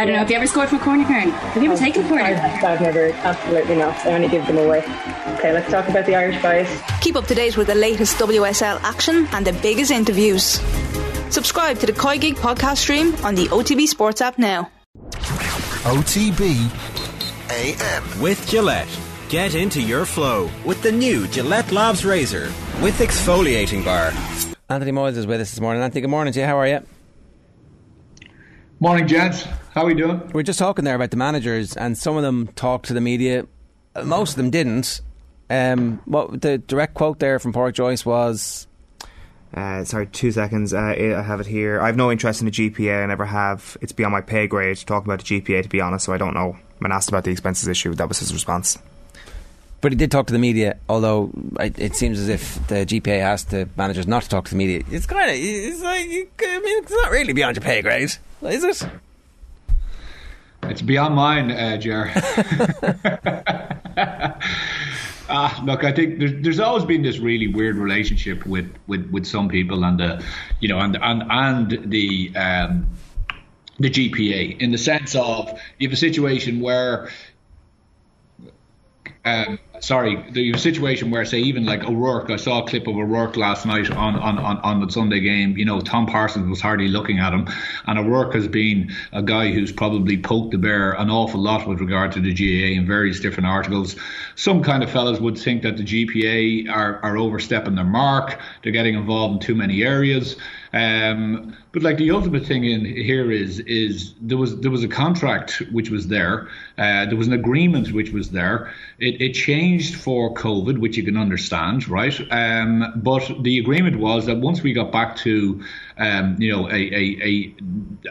I don't know. Have you ever scored from a corner, Karen? Have you ever oh, taken a corner? I've, I've never, absolutely not. I only give them away. Okay, let's talk about the Irish guys. Keep up to date with the latest WSL action and the biggest interviews. Subscribe to the Koi Gig podcast stream on the OTB Sports app now. OTB AM. With Gillette. Get into your flow with the new Gillette Labs Razor with exfoliating bar. Anthony Moyles is with us this morning. Anthony, good morning to you. How are you? Morning, gents. How are we doing? We are just talking there about the managers, and some of them talked to the media. Most of them didn't. Um, what the direct quote there from Pádraig Joyce was uh, sorry, two seconds. Uh, I have it here. I have no interest in the GPA. I never have. It's beyond my pay grade to talk about the GPA, to be honest, so I don't know. When asked about the expenses issue, that was his response. But he did talk to the media, although it, seems as if the GPA asked the managers not to talk to the media. It's kind of, it's like, I mean, it's not really beyond your pay grade, is it? It's beyond mine, uh, Jer. Ah, look, I think there's, there's always been this really weird relationship with, with, with some people and the, you know, and and and the um, the GPA in the sense of you have a situation where um, sorry, the situation where, say, even like O'Rourke, I saw a clip of O'Rourke last night on, on, on, on the Sunday game. You know, Tom Parsons was hardly looking at him. And O'Rourke has been a guy who's probably poked the bear an awful lot with regard to the GAA in various different articles. Some kind of fellas would think that the GPA are, are overstepping their mark, they're getting involved in too many areas. Um, but like the ultimate thing in here is is there was there was a contract which was there, uh, there was an agreement which was there. It, it changed for COVID, which you can understand, right? Um, but the agreement was that once we got back to um, you know, a, a, a,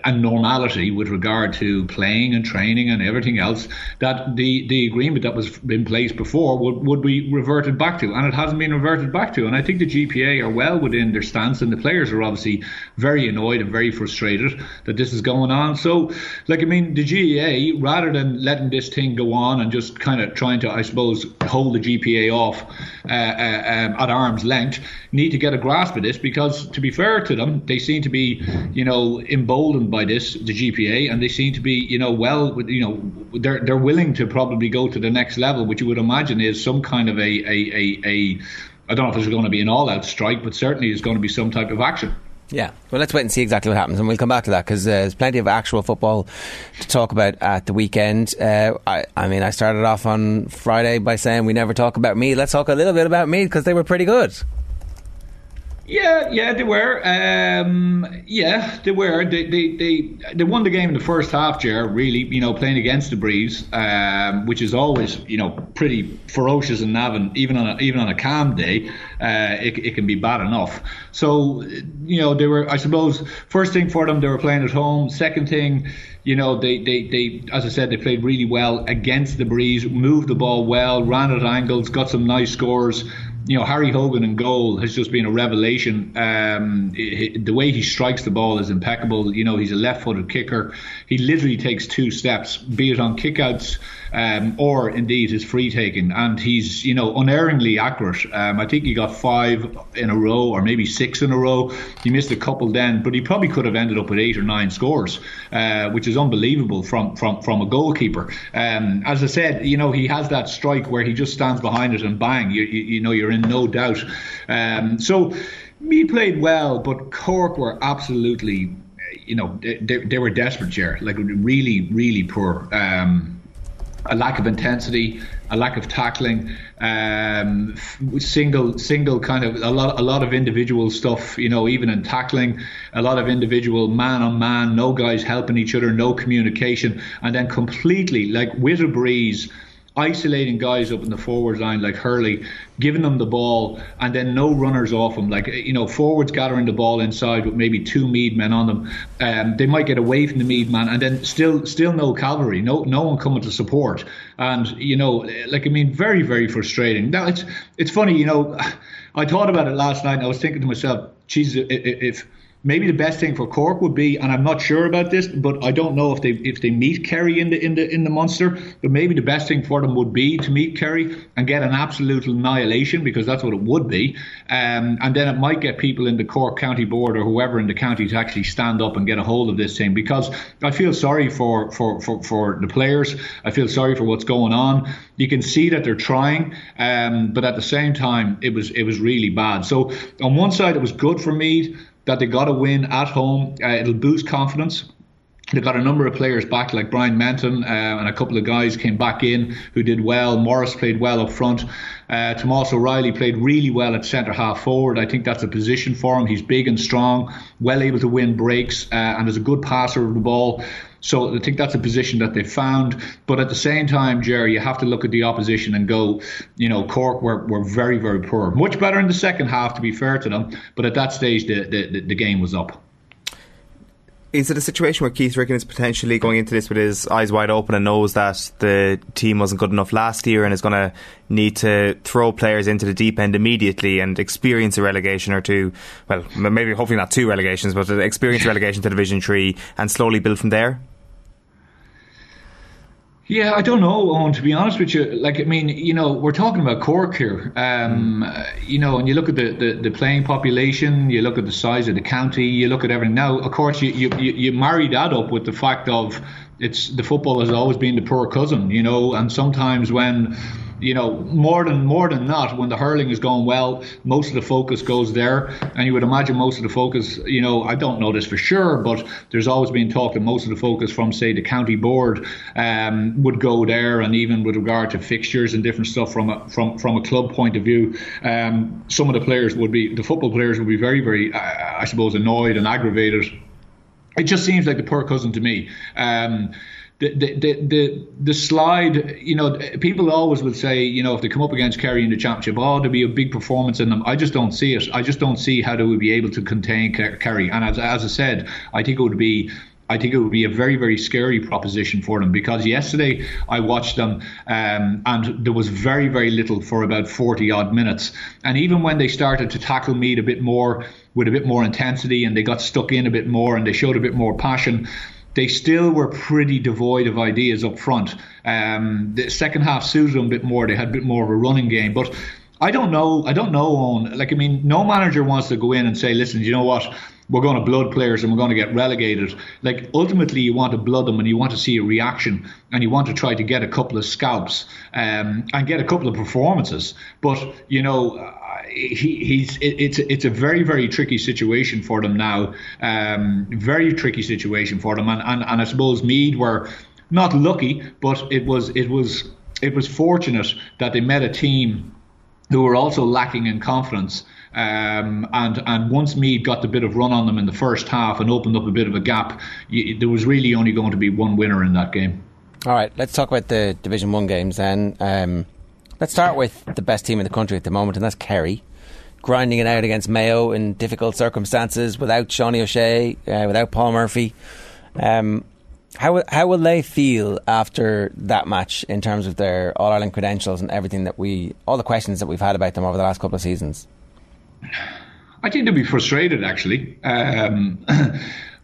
a, normality with regard to playing and training and everything else, that the, the agreement that was in place before would, would be reverted back to. And it hasn't been reverted back to. And I think the GPA are well within their stance, and the players are obviously very annoyed and very frustrated that this is going on. So, like, I mean, the GAA, rather than letting this thing go on and just kind of trying to, I suppose, hold the GPA off uh, uh, um, at arm's length, need to get a grasp of this because, to be fair to them, they seem to be, you know, emboldened by this, the GPA, and they seem to be, you know, well, you know, they're they're willing to probably go to the next level, which you would imagine is some kind of a a a, a I don't know if there's going to be an all-out strike, but certainly is going to be some type of action. Yeah, well, let's wait and see exactly what happens, and we'll come back to that because uh, there's plenty of actual football to talk about at the weekend. Uh, I, I, mean, I started off on Friday by saying we never talk about Meath. Let's talk a little bit about Meath because they were pretty good. Yeah, yeah, they were. Um, yeah, they were. They, they they they won the game in the first half, Jer. Really, you know, playing against the Breeze, um, which is always you know pretty ferocious in Navan. Even on a, even on a calm day, uh, it, it can be bad enough. So you know, they were. I suppose first thing for them, they were playing at home. Second thing, you know, they, they, they, as I said, they played really well against the breeze, moved the ball well, ran at angles, got some nice scores you know, Harry Hogan in goal has just been a revelation. Um, it, the way he strikes the ball is impeccable. You know, he's a left-footed kicker. He literally takes two steps, be it on kickouts um, or indeed his free taking, and he's you know unerringly accurate. Um, I think he got five in a row, or maybe six in a row. He missed a couple then, but he probably could have ended up with eight or nine scores, uh, which is unbelievable from from from a goalkeeper. Um, as I said, you know he has that strike where he just stands behind it and bang, you you, you know you're in no doubt. Um, so. Meath played well, but Cork were absolutely, you know, they, they were desperate, here, like really, really poor. Um, a lack of intensity, a lack of tackling, um, single single kind of a lot a lot of individual stuff. You know, even in tackling, a lot of individual man on man, no guys helping each other, no communication, and then completely like with a breeze isolating guys up in the forward line like Hurley, giving them the ball, and then no runners off them. Like you know, forwards gathering the ball inside with maybe two Meath men on them. Um, they might get away from the Meath man, and then still still no cavalry, no no one coming to support. And you know, like I mean, very very frustrating. Now it's it's funny, you know. I thought about it last night, and I was thinking to myself, Jesus, if maybe the best thing for Cork would be, and I'm not sure about this, but I don't know if they if they meet Kerry in the in the in the Munster, but maybe the best thing for them would be to meet Kerry and get an absolute annihilation because that's what it would be, um, and then it might get people in the Cork County Board or whoever in the county to actually stand up and get a hold of this thing because I feel sorry for for for, for the players. I feel sorry for what's going on. You can see that they're trying, um, but at the same time, it was it was really bad. So on one side, it was good for Meath that they got a win at home. Uh, it'll boost confidence. They've got a number of players back, like Brian Menton, uh, and a couple of guys came back in who did well. Morris played well up front. Uh, Tomas O'Reilly played really well at centre half forward. I think that's a position for him. He's big and strong, well able to win breaks, uh, and is a good passer of the ball. So I think that's a position that they found. But at the same time, Jerry, you have to look at the opposition and go, you know, Cork were, were very, very poor. Much better in the second half, to be fair to them. But at that stage, the, the, the game was up. Is it a situation where Keith Ricken is potentially going into this with his eyes wide open and knows that the team wasn't good enough last year and is going to need to throw players into the deep end immediately and experience a relegation or two? Well, maybe hopefully not two relegations, but experience relegation to Division 3 and slowly build from there? Yeah, I don't know, Owen, to be honest with you. Like, I mean, you know, we're talking about Cork here. Um, you know, and you look at the, the, the, playing population, you look at the size of the county, you look at everything. Now, of course, you, you, you marry that up with the fact of it's the football has always been the poor cousin, you know, and sometimes when you know, more than more than not, when the hurling is going well, most of the focus goes there, and you would imagine most of the focus, you know, I don't know this for sure, but there's always been talk that most of the focus from, say, the county board um, would go there, and even with regard to fixtures and different stuff from a from from a club point of view, um, some of the players would be the football players would be very very, uh, I suppose, annoyed and aggravated. It just seems like the poor cousin to me. Um, the, the, the, the slide, you know, people always will say, you know, if they come up against Kerry in the championship, oh, there'll be a big performance in them. I just don't see it. I just don't see how they would be able to contain Kerry. And as, as I said, I think it would be I think it would be a very, very scary proposition for them because yesterday I watched them um, and there was very, very little for about 40 odd minutes. And even when they started to tackle Meath a bit more with a bit more intensity and they got stuck in a bit more and they showed a bit more passion, they still were pretty devoid of ideas up front. Um, the second half suited them a bit more. They had a bit more of a running game, but I don't know. I don't know. On like, I mean, no manager wants to go in and say, "Listen, you know what? We're going to blood players and we're going to get relegated." Like, ultimately, you want to blood them and you want to see a reaction and you want to try to get a couple of scalps um, and get a couple of performances. But you know, he, he's it, it's it's a very very tricky situation for them now. Um, very tricky situation for them, and, and and I suppose Meath were not lucky, but it was it was it was fortunate that they met a team who were also lacking in confidence. Um, and and once Meath got the bit of run on them in the first half and opened up a bit of a gap, you, there was really only going to be one winner in that game. All right, let's talk about the Division One games then. Um, Let's start with the best team in the country at the moment, and that's Kerry. Grinding it out against Mayo in difficult circumstances without Seanie O'Shea, uh, without Paul Murphy. Um, how how will they feel after that match in terms of their All Ireland credentials and everything that we all the questions that we've had about them over the last couple of seasons? I think they'll be frustrated actually. Um,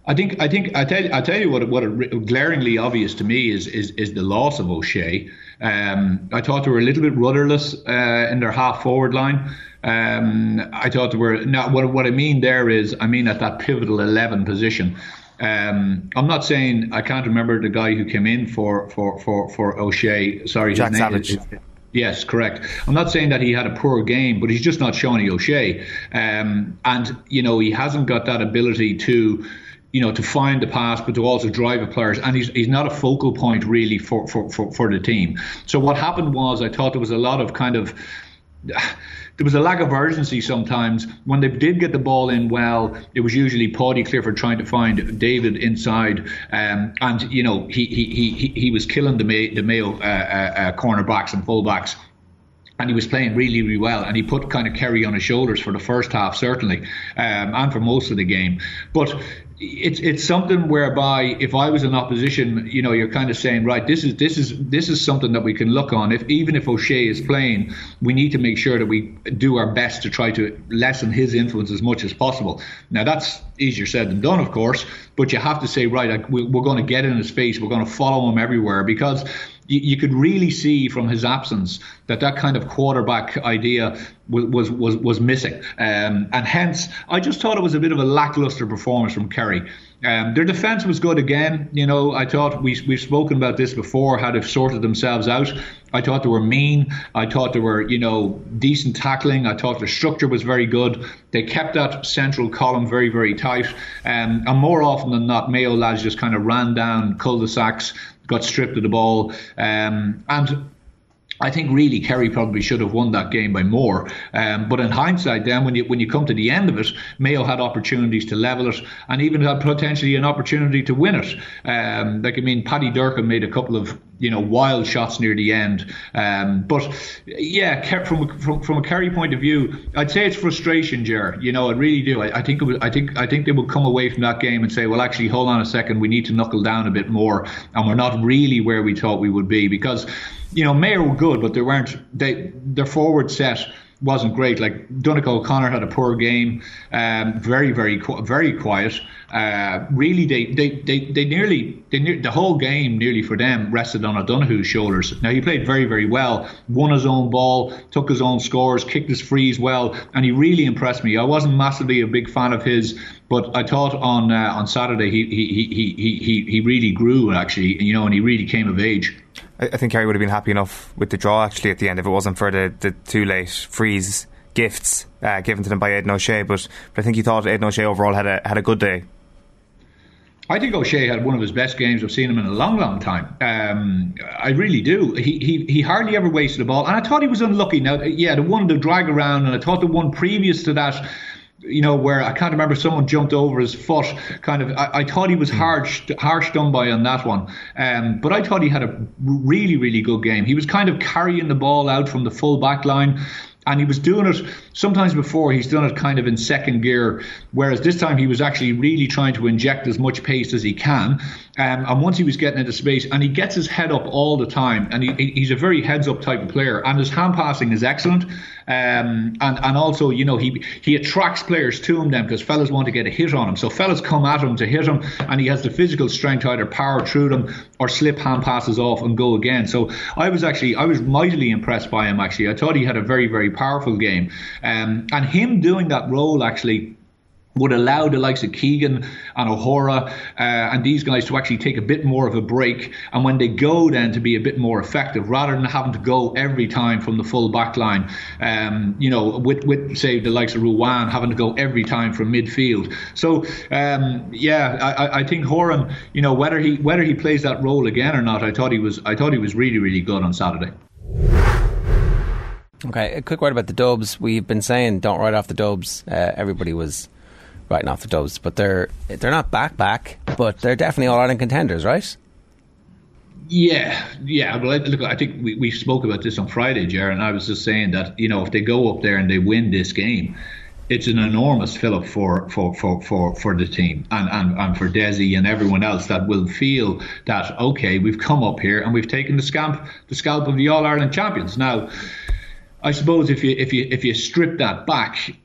I think I think I tell I tell you what what glaringly obvious to me is is is the loss of O'Shea. Um, I thought they were a little bit rudderless uh, in their half forward line. Um, I thought they were not what what I mean there is I mean at that pivotal eleven position. Um, I'm not saying I can't remember the guy who came in for for for for O'Shea. Sorry, Jack Savage. Is, Yes, correct. I'm not saying that he had a poor game, but he's just not Seanie O'Shea. Um, and, you know, he hasn't got that ability to you know, to find the pass, but to also drive the players. And he's, he's not a focal point really for, for, for, for the team. So what happened was I thought there was a lot of kind of there was a lack of urgency sometimes. When they did get the ball in well, it was usually Paudie Clifford trying to find David inside, um, and you know he he he he was killing the May, the Mayo uh, uh, uh, cornerbacks and fullbacks and he was playing really, really well. And he put kind of Kerry on his shoulders for the first half, certainly, um, and for most of the game. But it's it's something whereby if I was in opposition, you know, you're kind of saying, right, this is this is this is something that we can look on. If even if O'Shea is playing, we need to make sure that we do our best to try to lessen his influence as much as possible. Now that's easier said than done, of course, but you have to say, right, we're going to get in his face, we're going to follow him everywhere because you, you, could really see from his absence that that kind of quarterback idea was was was, was missing, um, and hence I just thought it was a bit of a lackluster performance from Kerry. Um, their defence was good again. You know, I thought we we've spoken about this before how they've sorted themselves out. I thought they were mean. I thought they were, you know, decent tackling. I thought the structure was very good. They kept that central column very, very tight. Um, and more often than not, Mayo lads just kind of ran down cul-de-sacs got stripped of the ball. Um, and I think really Kerry probably should have won that game by more. Um, but in hindsight, then when you when you come to the end of it, Mayo had opportunities to level it, and even had potentially an opportunity to win it. Um, like I mean, Paddy Durcan made a couple of you know wild shots near the end. Um, but yeah, from, from from a Kerry point of view, I'd say it's frustration, Ger. You know, I really do. I, I think was, I think I think they would come away from that game and say, well, actually, hold on a second, we need to knuckle down a bit more, and we're not really where we thought we would be because you know, Mayo were good, but they weren't. They their forward set wasn't great. Like Donncha O'Connor had a poor game, um, very very very quiet. Uh, really, they, they, they, they nearly they the whole game nearly for them rested on O'Donoghue's shoulders. Now he played very very well, won his own ball, took his own scores, kicked his frees well, and he really impressed me. I wasn't massively a big fan of his, but I thought on uh, on Saturday he, he he he he he really grew actually, you know, and he really came of age. I think Kerry would have been happy enough with the draw actually at the end if it wasn't for the, the two late frees gifts uh, given to them by Aidan O'Shea. But, but I think he thought Aidan O'Shea overall had a had a good day. I think O'Shea had one of his best games. I've seen him in a long, long time. Um, I really do. He, he he hardly ever wasted a ball, and I thought he was unlucky. Now, yeah, the one to drag around, and I thought the one previous to that you know, where I can't remember someone jumped over his foot. Kind of, I, I thought he was harsh, harsh done by on that one. Um, but I thought he had a really, really good game. He was kind of carrying the ball out from the full back line and he was doing it sometimes before he's done it kind of in second gear whereas this time he was actually really trying to inject as much pace as he can um, and once he was getting into space and he gets his head up all the time and he, he's a very heads up type of player and his hand passing is excellent. Um, and and also you know he he attracts players to him then because fellas want to get a hit on him. So fellas come at him to hit him and he has the physical strength to either power through them or slip hand passes off and go again. So I was actually I was mightily impressed by him actually. I thought he had a very very powerful game. Um, and him doing that role actually would allow the likes of Keegan and O'Hora uh, and these guys to actually take a bit more of a break, and when they go, then to be a bit more effective rather than having to go every time from the full back line. Um, you know, with with say the likes of Ruane having to go every time from midfield. So um, yeah, I, I think Horan, you know, whether he whether he plays that role again or not, I thought he was I thought he was really really good on Saturday. Okay, a quick word about the Dubs. We've been saying don't write off the Dubs. Uh, everybody was writing off the Dubs, but they're they're not back back, but they're definitely all Ireland contenders, right? Yeah, yeah. Well, look, I think we, we spoke about this on Friday, Jared, and I was just saying that you know if they go up there and they win this game, it's an enormous fillip for for, for, for, for the team and, and, and for Desi and everyone else that will feel that okay, we've come up here and we've taken the scalp the scalp of the All Ireland champions. Now I suppose if you if you if you strip that back,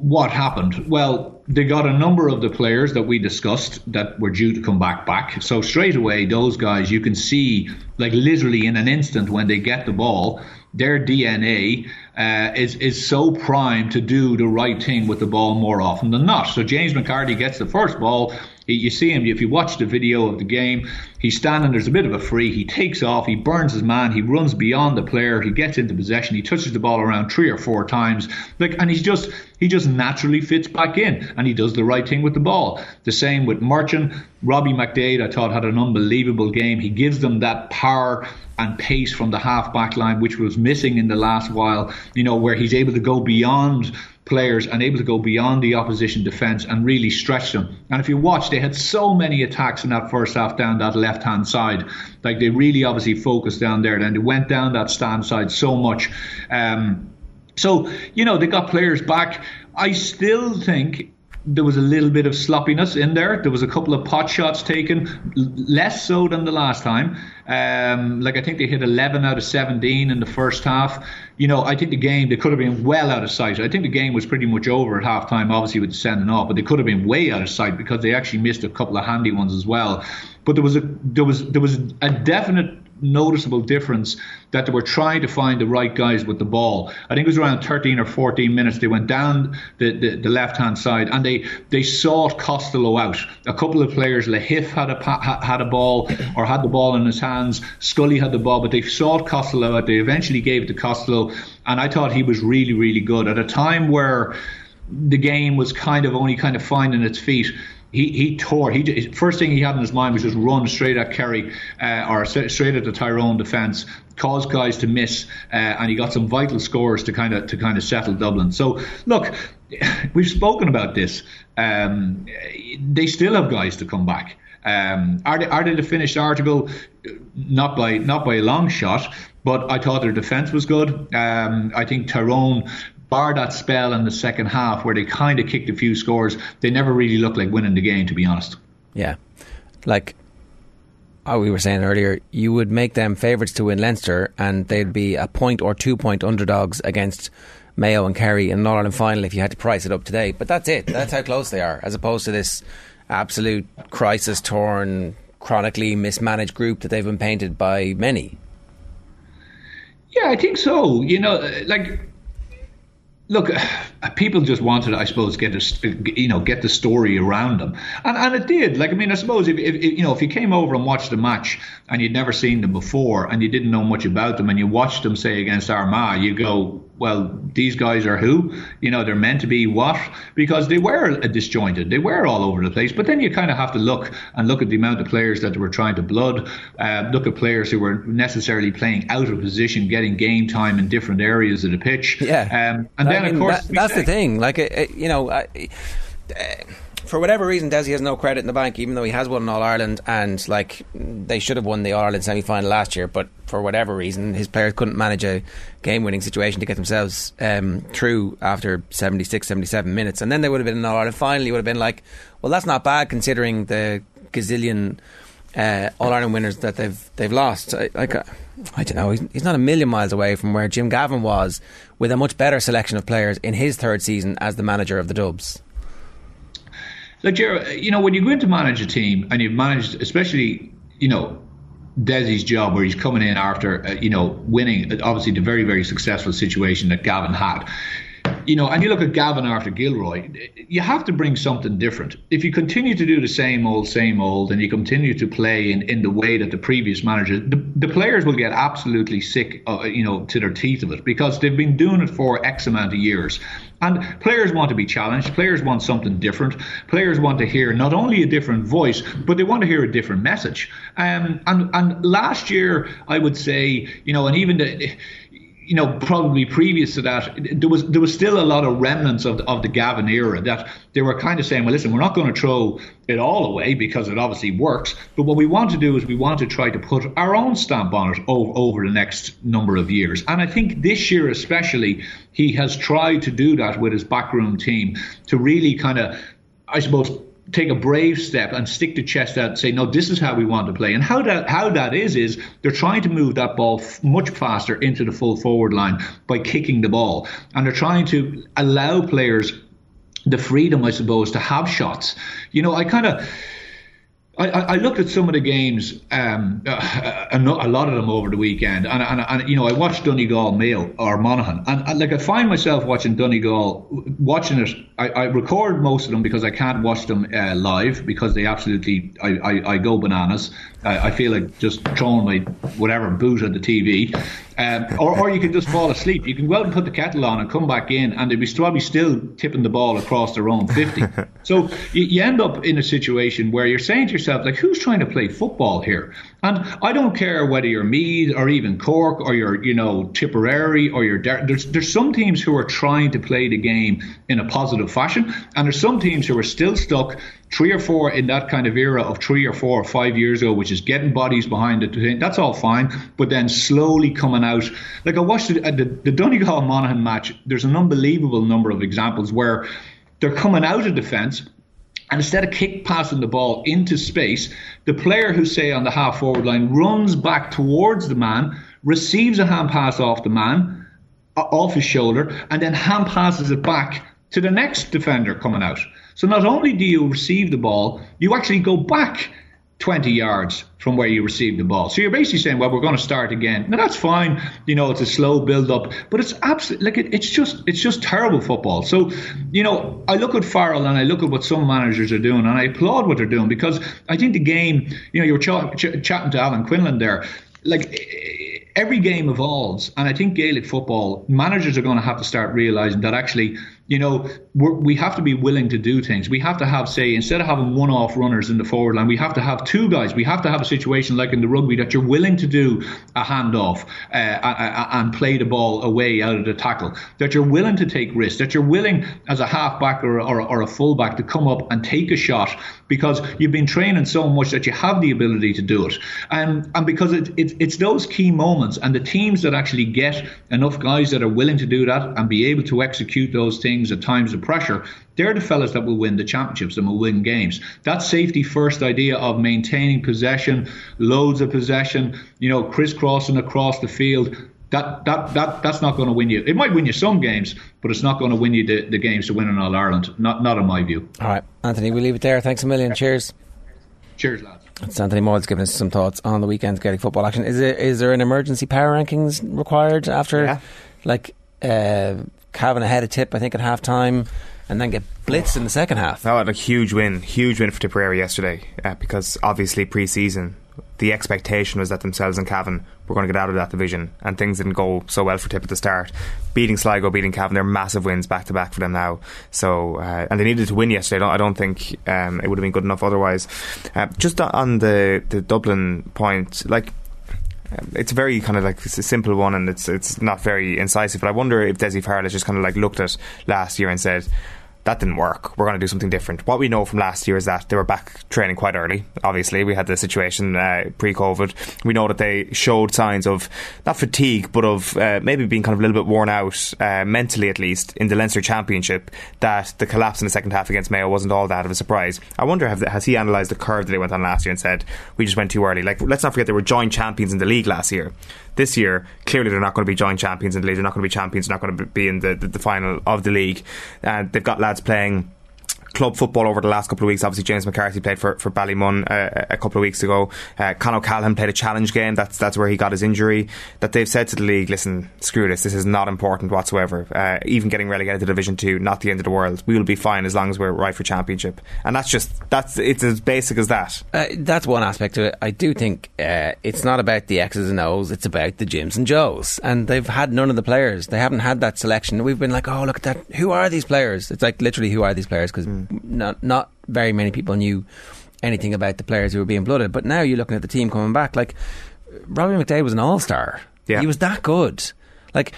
what happened? Well, they got a number of the players that we discussed that were due to come back back. So straight away, those guys you can see like literally in an instant when they get the ball, their DNA uh, is is so primed to do the right thing with the ball more often than not. So James McCarthy gets the first ball you see him, if you watch the video of the game, he's standing, there's a bit of a free, he takes off, he burns his man, he runs beyond the player, he gets into possession, he touches the ball around three or four times, like, and he's just, he just naturally fits back in, and he does the right thing with the ball. The same with Merchant, Robbie McDade, I thought had an unbelievable game. He gives them that power and pace from the half back line, which was missing in the last while, you know, where he's able to go beyond players and able to go beyond the opposition defence and really stretch them. And if you watch, they had so many attacks in that first half down that left hand side. Like they really obviously focused down there. And they went down that stand side so much. Um, so, you know, they got players back. I still think there was a little bit of sloppiness in there. There was a couple of pot shots taken, less so than the last time. Um, like I think they hit 11 out of 17 in the first half. You know, I think the game they could have been well out of sight. I think the game was pretty much over at halftime, obviously with the sending off, but they could have been way out of sight because they actually missed a couple of handy ones as well. But there was a there was there was a definite noticeable difference that they were trying to find the right guys with the ball. I think it was around 13 or 14 minutes. They went down the, the, the left hand side and they, they sought Costello out. A couple of players, Lahiff had a had a ball or had the ball in his hands. Scully had the ball, but they sought Costello out. They eventually gave it to Costello, and I thought he was really really good at a time where the game was kind of only kind of finding its feet he he tore. He first thing he had in his mind was just run straight at Kerry uh, or straight at the Tyrone defence, cause guys to miss, uh, and he got some vital scores to kind of to kind of settle Dublin. So look, we've spoken about this. Um, they still have guys to come back. Um, are they are they the finished article? Not by not by a long shot, but I thought their defence was good. Um, I think Tyrone bar that spell in the second half where they kind of kicked a few scores, they never really looked like winning the game, to be honest. Yeah. Like oh, we were saying earlier, you would make them favourites to win Leinster and they'd be a point or two point underdogs against Mayo and Kerry in an All Ireland final if you had to price it up today. But that's it. That's how close they are, as opposed to this absolute crisis torn, chronically mismanaged group that they've been painted by many. Yeah, I think so. You know, like look, people just wanted, I suppose, get a, you know get the story around them, and and it did. Like I mean, I suppose if, if you know if you came over and watched the match and you'd never seen them before and you didn't know much about them and you watched them say against Armagh, you go, well, these guys are who? You know, they're meant to be what? Because they were disjointed, they were all over the place. But then you kind of have to look and look at the amount of players that they were trying to blood, uh, look at players who were necessarily playing out of position, getting game time in different areas of the pitch. Yeah, um, and then mean, of course that, that's the thing. Like, uh, you know. Uh, for whatever reason, Dessie has no credit in the bank, even though he has won an All Ireland, and like they should have won the All Ireland semi final last year, but for whatever reason, his players couldn't manage a game winning situation to get themselves um, through after 76, 77 minutes, and then they would have been in All Ireland final. He would have been like, well, that's not bad considering the gazillion uh, All Ireland winners that they've they've lost. I, like. Uh, I don't know. He's, he's not a million miles away from where Jim Gavin was, with a much better selection of players in his third season as the manager of the Dubs. Jared, you know, when you go in to manage a team and you've managed, especially, you know, Desi's job where he's coming in after, uh, you know, winning, obviously, the very, very successful situation that Gavin had you know, and you look at Gavin after Gilroy, you have to bring something different. If you continue to do the same old, same old, and you continue to play in, in the way that the previous manager, the, the players will get absolutely sick, uh, you know, to their teeth of it because they've been doing it for X amount of years. And players want to be challenged. Players want something different. Players want to hear not only a different voice, but they want to hear a different message. Um, and and last year, I would say, you know, and even the you know, probably previous to that, there was there was still a lot of remnants of the, of the Gavin era that they were kind of saying, well, listen, we're not going to throw it all away because it obviously works, but what we want to do is we want to try to put our own stamp on it over, over the next number of years. And I think this year especially, he has tried to do that with his backroom team to really kind of, I suppose, take a brave step and stick the chest out and say, no, this is how we want to play. And how that how that is is they're trying to move that ball f- much faster into the full forward line by kicking the ball, and they're trying to allow players the freedom, I suppose, to have shots. You know, I kind of I, I, looked at some of the games, um, a, a, lot of them over the weekend, and, and, and, you know I watched Donegal Mayo or Monaghan, and, and, like I find myself watching Donegal, watching it. I, I record most of them because I can't watch them uh, live because they absolutely I, I, I go bananas. I, I, feel like just throwing my whatever boot at the TV, um, or or you can just fall asleep. You can go out and put the kettle on and come back in, and they'd be probably still tipping the ball across their own fifty. so you, you end up in a situation where you're saying to yourself, like, who's trying to play football here? And I don't care whether you're Meath or even Cork or you're, you know, Tipperary or you're there's there's some teams who are trying to play the game in a positive fashion, and there's some teams who are still stuck three or four in that kind of era of three or four or five years ago, which is getting bodies behind it. That's all fine, but then slowly coming out. Like I watched the, uh, the, the Donegal Monaghan match. There's an unbelievable number of examples where they're coming out of defence and instead of kick passing the ball into space, the player who's say on the half forward line runs back towards the man, receives a hand pass off the man, uh, off his shoulder, and then hand passes it back to the next defender coming out. So not only do you receive the ball, you actually go back 20 yards from where you received the ball. So you're basically saying, well, we're going to start again. Now that's fine. You know, it's a slow build up, but it's absolutely like it, it's just it's just terrible football. So, you know, I look at Farrell and I look at what some managers are doing, and I applaud what they're doing because I think the game. You know, you were ch- ch- chatting to Alan Quinlan there, like every game evolves, and I think Gaelic football managers are going to have to start realizing that actually you know, we have to be willing to do things. We have to have, say, instead of having one off runners in the forward line, we have to have two guys. We have to have a situation like in the rugby that you're willing to do a handoff uh, and play the ball away out of the tackle, that you're willing to take risks, that you're willing as a halfback or, or, or a fullback to come up and take a shot because you've been training so much that you have the ability to do it. And, and because it, it, it's those key moments and the teams that actually get enough guys that are willing to do that and be able to execute those things things at times of pressure, they're the fellas that will win the championships and will win games. That safety first idea of maintaining possession, loads of possession, you know, crisscrossing across the field. That, that, that, that's not going to win you. It might win you some games, but it's not going to win you the, the games to win in All Ireland. Not, not in my view. All right, Anthony, we'll leave it there. Thanks a million. Cheers. Cheers, lads. It's Anthony Moyles giving us some thoughts on the weekend's Gaelic football action. Is there is there an emergency power rankings required after, yeah. like, uh, Cavan ahead of tip, I think, at half time, and then get blitzed in the second half. Was a huge win, huge win for Tipperary yesterday, uh, because obviously pre season, the expectation was that themselves and Cavan were going to get out of that division, and things didn't go so well for Tip at the start. Beating Sligo, beating Cavan, they're massive wins back to back for them now. So, uh, and they needed to win yesterday. I don't, I don't think um, it would have been good enough otherwise. Uh, just on the the Dublin point, like Um, it's a very kind of like it's a simple one, and it's it's not very incisive. But I wonder if Desi Farrell has just kind of like looked at last year and said, that didn't work. We're going to do something different. What we know from last year is that they were back training quite early. Obviously, we had the situation uh, pre-COVID. We know that they showed signs of not fatigue, but of uh, maybe being kind of a little bit worn out uh, mentally, at least in the Leinster Championship. That the collapse in the second half against Mayo wasn't all that of a surprise. I wonder have, has he analysed the curve that they went on last year and said we just went too early. Like let's not forget they were joint champions in the league last year. This year, clearly they're not going to be joint champions in the league. They're not going to be champions. They're not going to be in the, the, the final of the league. And they've got lads playing club football over the last couple of weeks. Obviously, James McCarthy played for, for Ballymun uh, a couple of weeks ago. Uh, Con O'Callaghan played a challenge game. That's that's where he got his injury. That they've said to the league, listen, screw this. This is not important whatsoever. Uh, even getting relegated to Division Two, not the end of the world. We will be fine as long as we're right for Championship. And that's just that's it's as basic as that. Uh, that's one aspect to it. I do think uh, it's not about the X's and O's. It's about the Jims and Joes, and they've had none of the players. They haven't had that selection. We've been like, oh look at that. Who are these players? It's like literally, who are these players? Because mm. Not not very many people knew anything about the players who were being blooded. But now you're looking at the team coming back. Like Robbie McDade was an all star. Yeah. He was that good. Like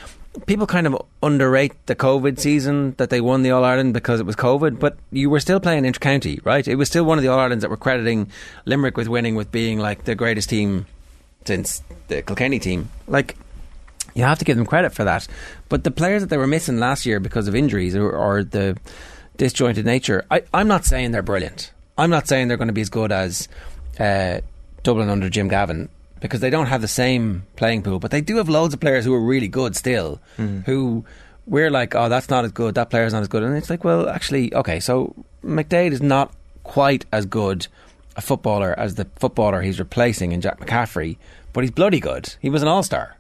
people kind of underrate the COVID season that they won the All Ireland because it was COVID, but you were still playing intercounty, right? It was still one of the All Irelands that were crediting Limerick with winning, with being like the greatest team since the Kilkenny team. Like you have to give them credit for that. But the players that they were missing last year because of injuries or, or the disjointed nature. I, I'm not saying they're brilliant. I'm not saying they're going to be as good as uh, Dublin under Jim Gavin because they don't have the same playing pool, but they do have loads of players who are really good still. Mm. Who we're like, oh, that's not as good. That player's not as good, and it's like, well, actually, okay. So McDade is not quite as good a footballer as the footballer he's replacing in Jack McCaffrey, but he's bloody good. He was an all star,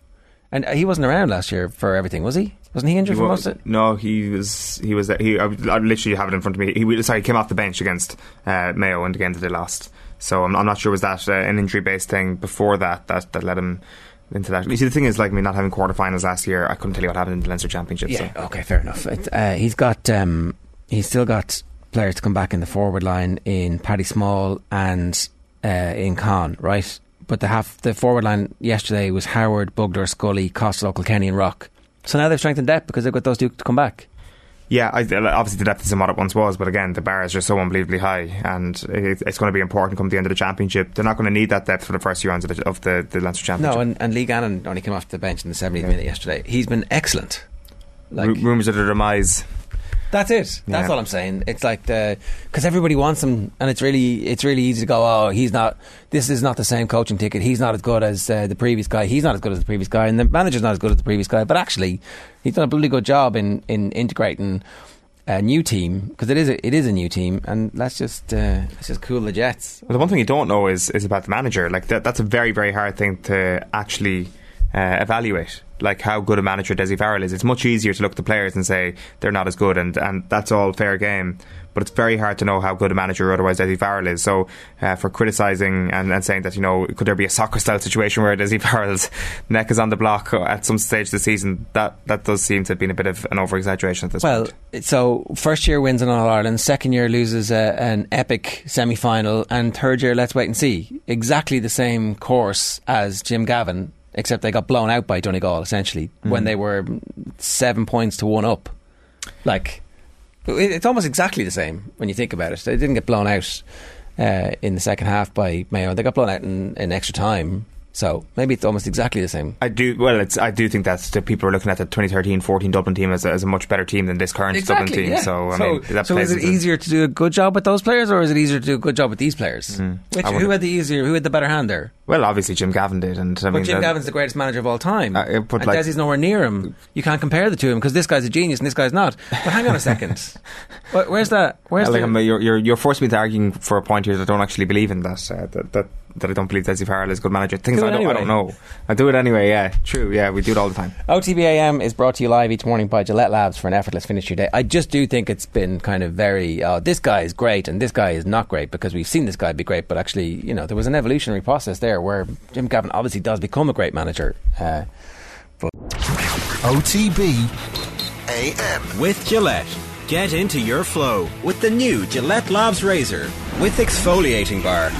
and he wasn't around last year for everything, was he? Wasn't he injured he for most of it? No, he was. He was. He. I, I literally have it in front of me. He sorry, he came off the bench against uh, Mayo, and again that they lost. So I'm, I'm not sure was that uh, an injury based thing before that that that led him into that. You see, the thing is, like me not having quarterfinals last year, I couldn't tell you what happened in the Leinster Championship. Yeah. So. Okay. Fair enough. It, uh, he's got. Um, he's still got players to come back in the forward line in Paddy Small and uh, in Con, right? But the half the forward line yesterday was Howard, Bugler, Scully, Costello, Kilkenny, and Rock. So now they've strengthened depth because they've got those two to come back. Yeah, I, obviously the depth isn't what it once was, but again, the bar is just so unbelievably high, and it, it's going to be important come the end of the championship. They're not going to need that depth for the first few rounds of the, of the, the Leinster Championship. No, and, and Lee Gannon only came off the bench in the 70th minute yesterday. He's been excellent. Like, R- rumours of the demise. That's it. That's all I'm saying. It's like the because everybody wants him, and it's really it's really easy to go. Oh, he's not. This is not the same coaching ticket. He's not as good as uh, the previous guy. He's not as good as the previous guy, and the manager's not as good as the previous guy. But actually, he's done a bloody good job in in integrating a new team because it is a, it is a new team, and let's just uh, let's just cool the jets. Well, the one thing you don't know is is about the manager. Like that, that's a very very hard thing to actually uh, evaluate like how good a manager Dessie Farrell is. It's much easier to look at the players and say they're not as good, and, and that's all fair game. But it's very hard to know how good a manager otherwise Dessie Farrell is. So uh, for criticising and, and saying that you know could there be a soccer style situation where Dessie Farrell's neck is on the block at some stage of the season, that that does seem to have been a bit of an over exaggeration at this well, point. Well, so first year wins in All Ireland, second year loses a, an epic semi final, and third year let's wait and see. Exactly the same course as Jim Gavin except they got blown out by Donegal essentially mm. when they were seven points to one up. Like it's almost exactly the same when you think about it. They didn't get blown out uh, in the second half by Mayo. They got blown out in, in extra time so maybe it's almost exactly the same. I do well. It's I do think that the people are looking at the 2013-14 Dublin team as a, as a much better team than this current exactly, Dublin team. Yeah. So I so, mean, that so is it easier to do a good job with those players, or is it easier to do a good job with these players? Mm. Which, who had the easier? Who had the better hand there? Well, obviously Jim Gavin did, and I but mean, Jim Gavin's the greatest manager of all time. Uh, but and like, Dessie's nowhere near him. You can't compare the two of them because this guy's a genius and this guy's not. But hang on a second, where's that? Where's like the, you're, you're, you're forcing me to argue for a point here that I don't actually believe in that. Uh, that, that that I don't believe Desi Farrell is a good manager. Things I don't, anyway. I don't know. I do it anyway. Yeah, true. Yeah, we do it all the time. OTBAM is brought to you live each morning by Gillette Labs for an effortless finish to your day. I just do think it's been kind of very. Uh, this guy is great and this guy is not great because we've seen this guy be great, but actually, you know, there was an evolutionary process there where Jim Gavin obviously does become a great manager. Uh, but OTB AM with Gillette. Get into your flow with the new Gillette Labs Razor with exfoliating bar.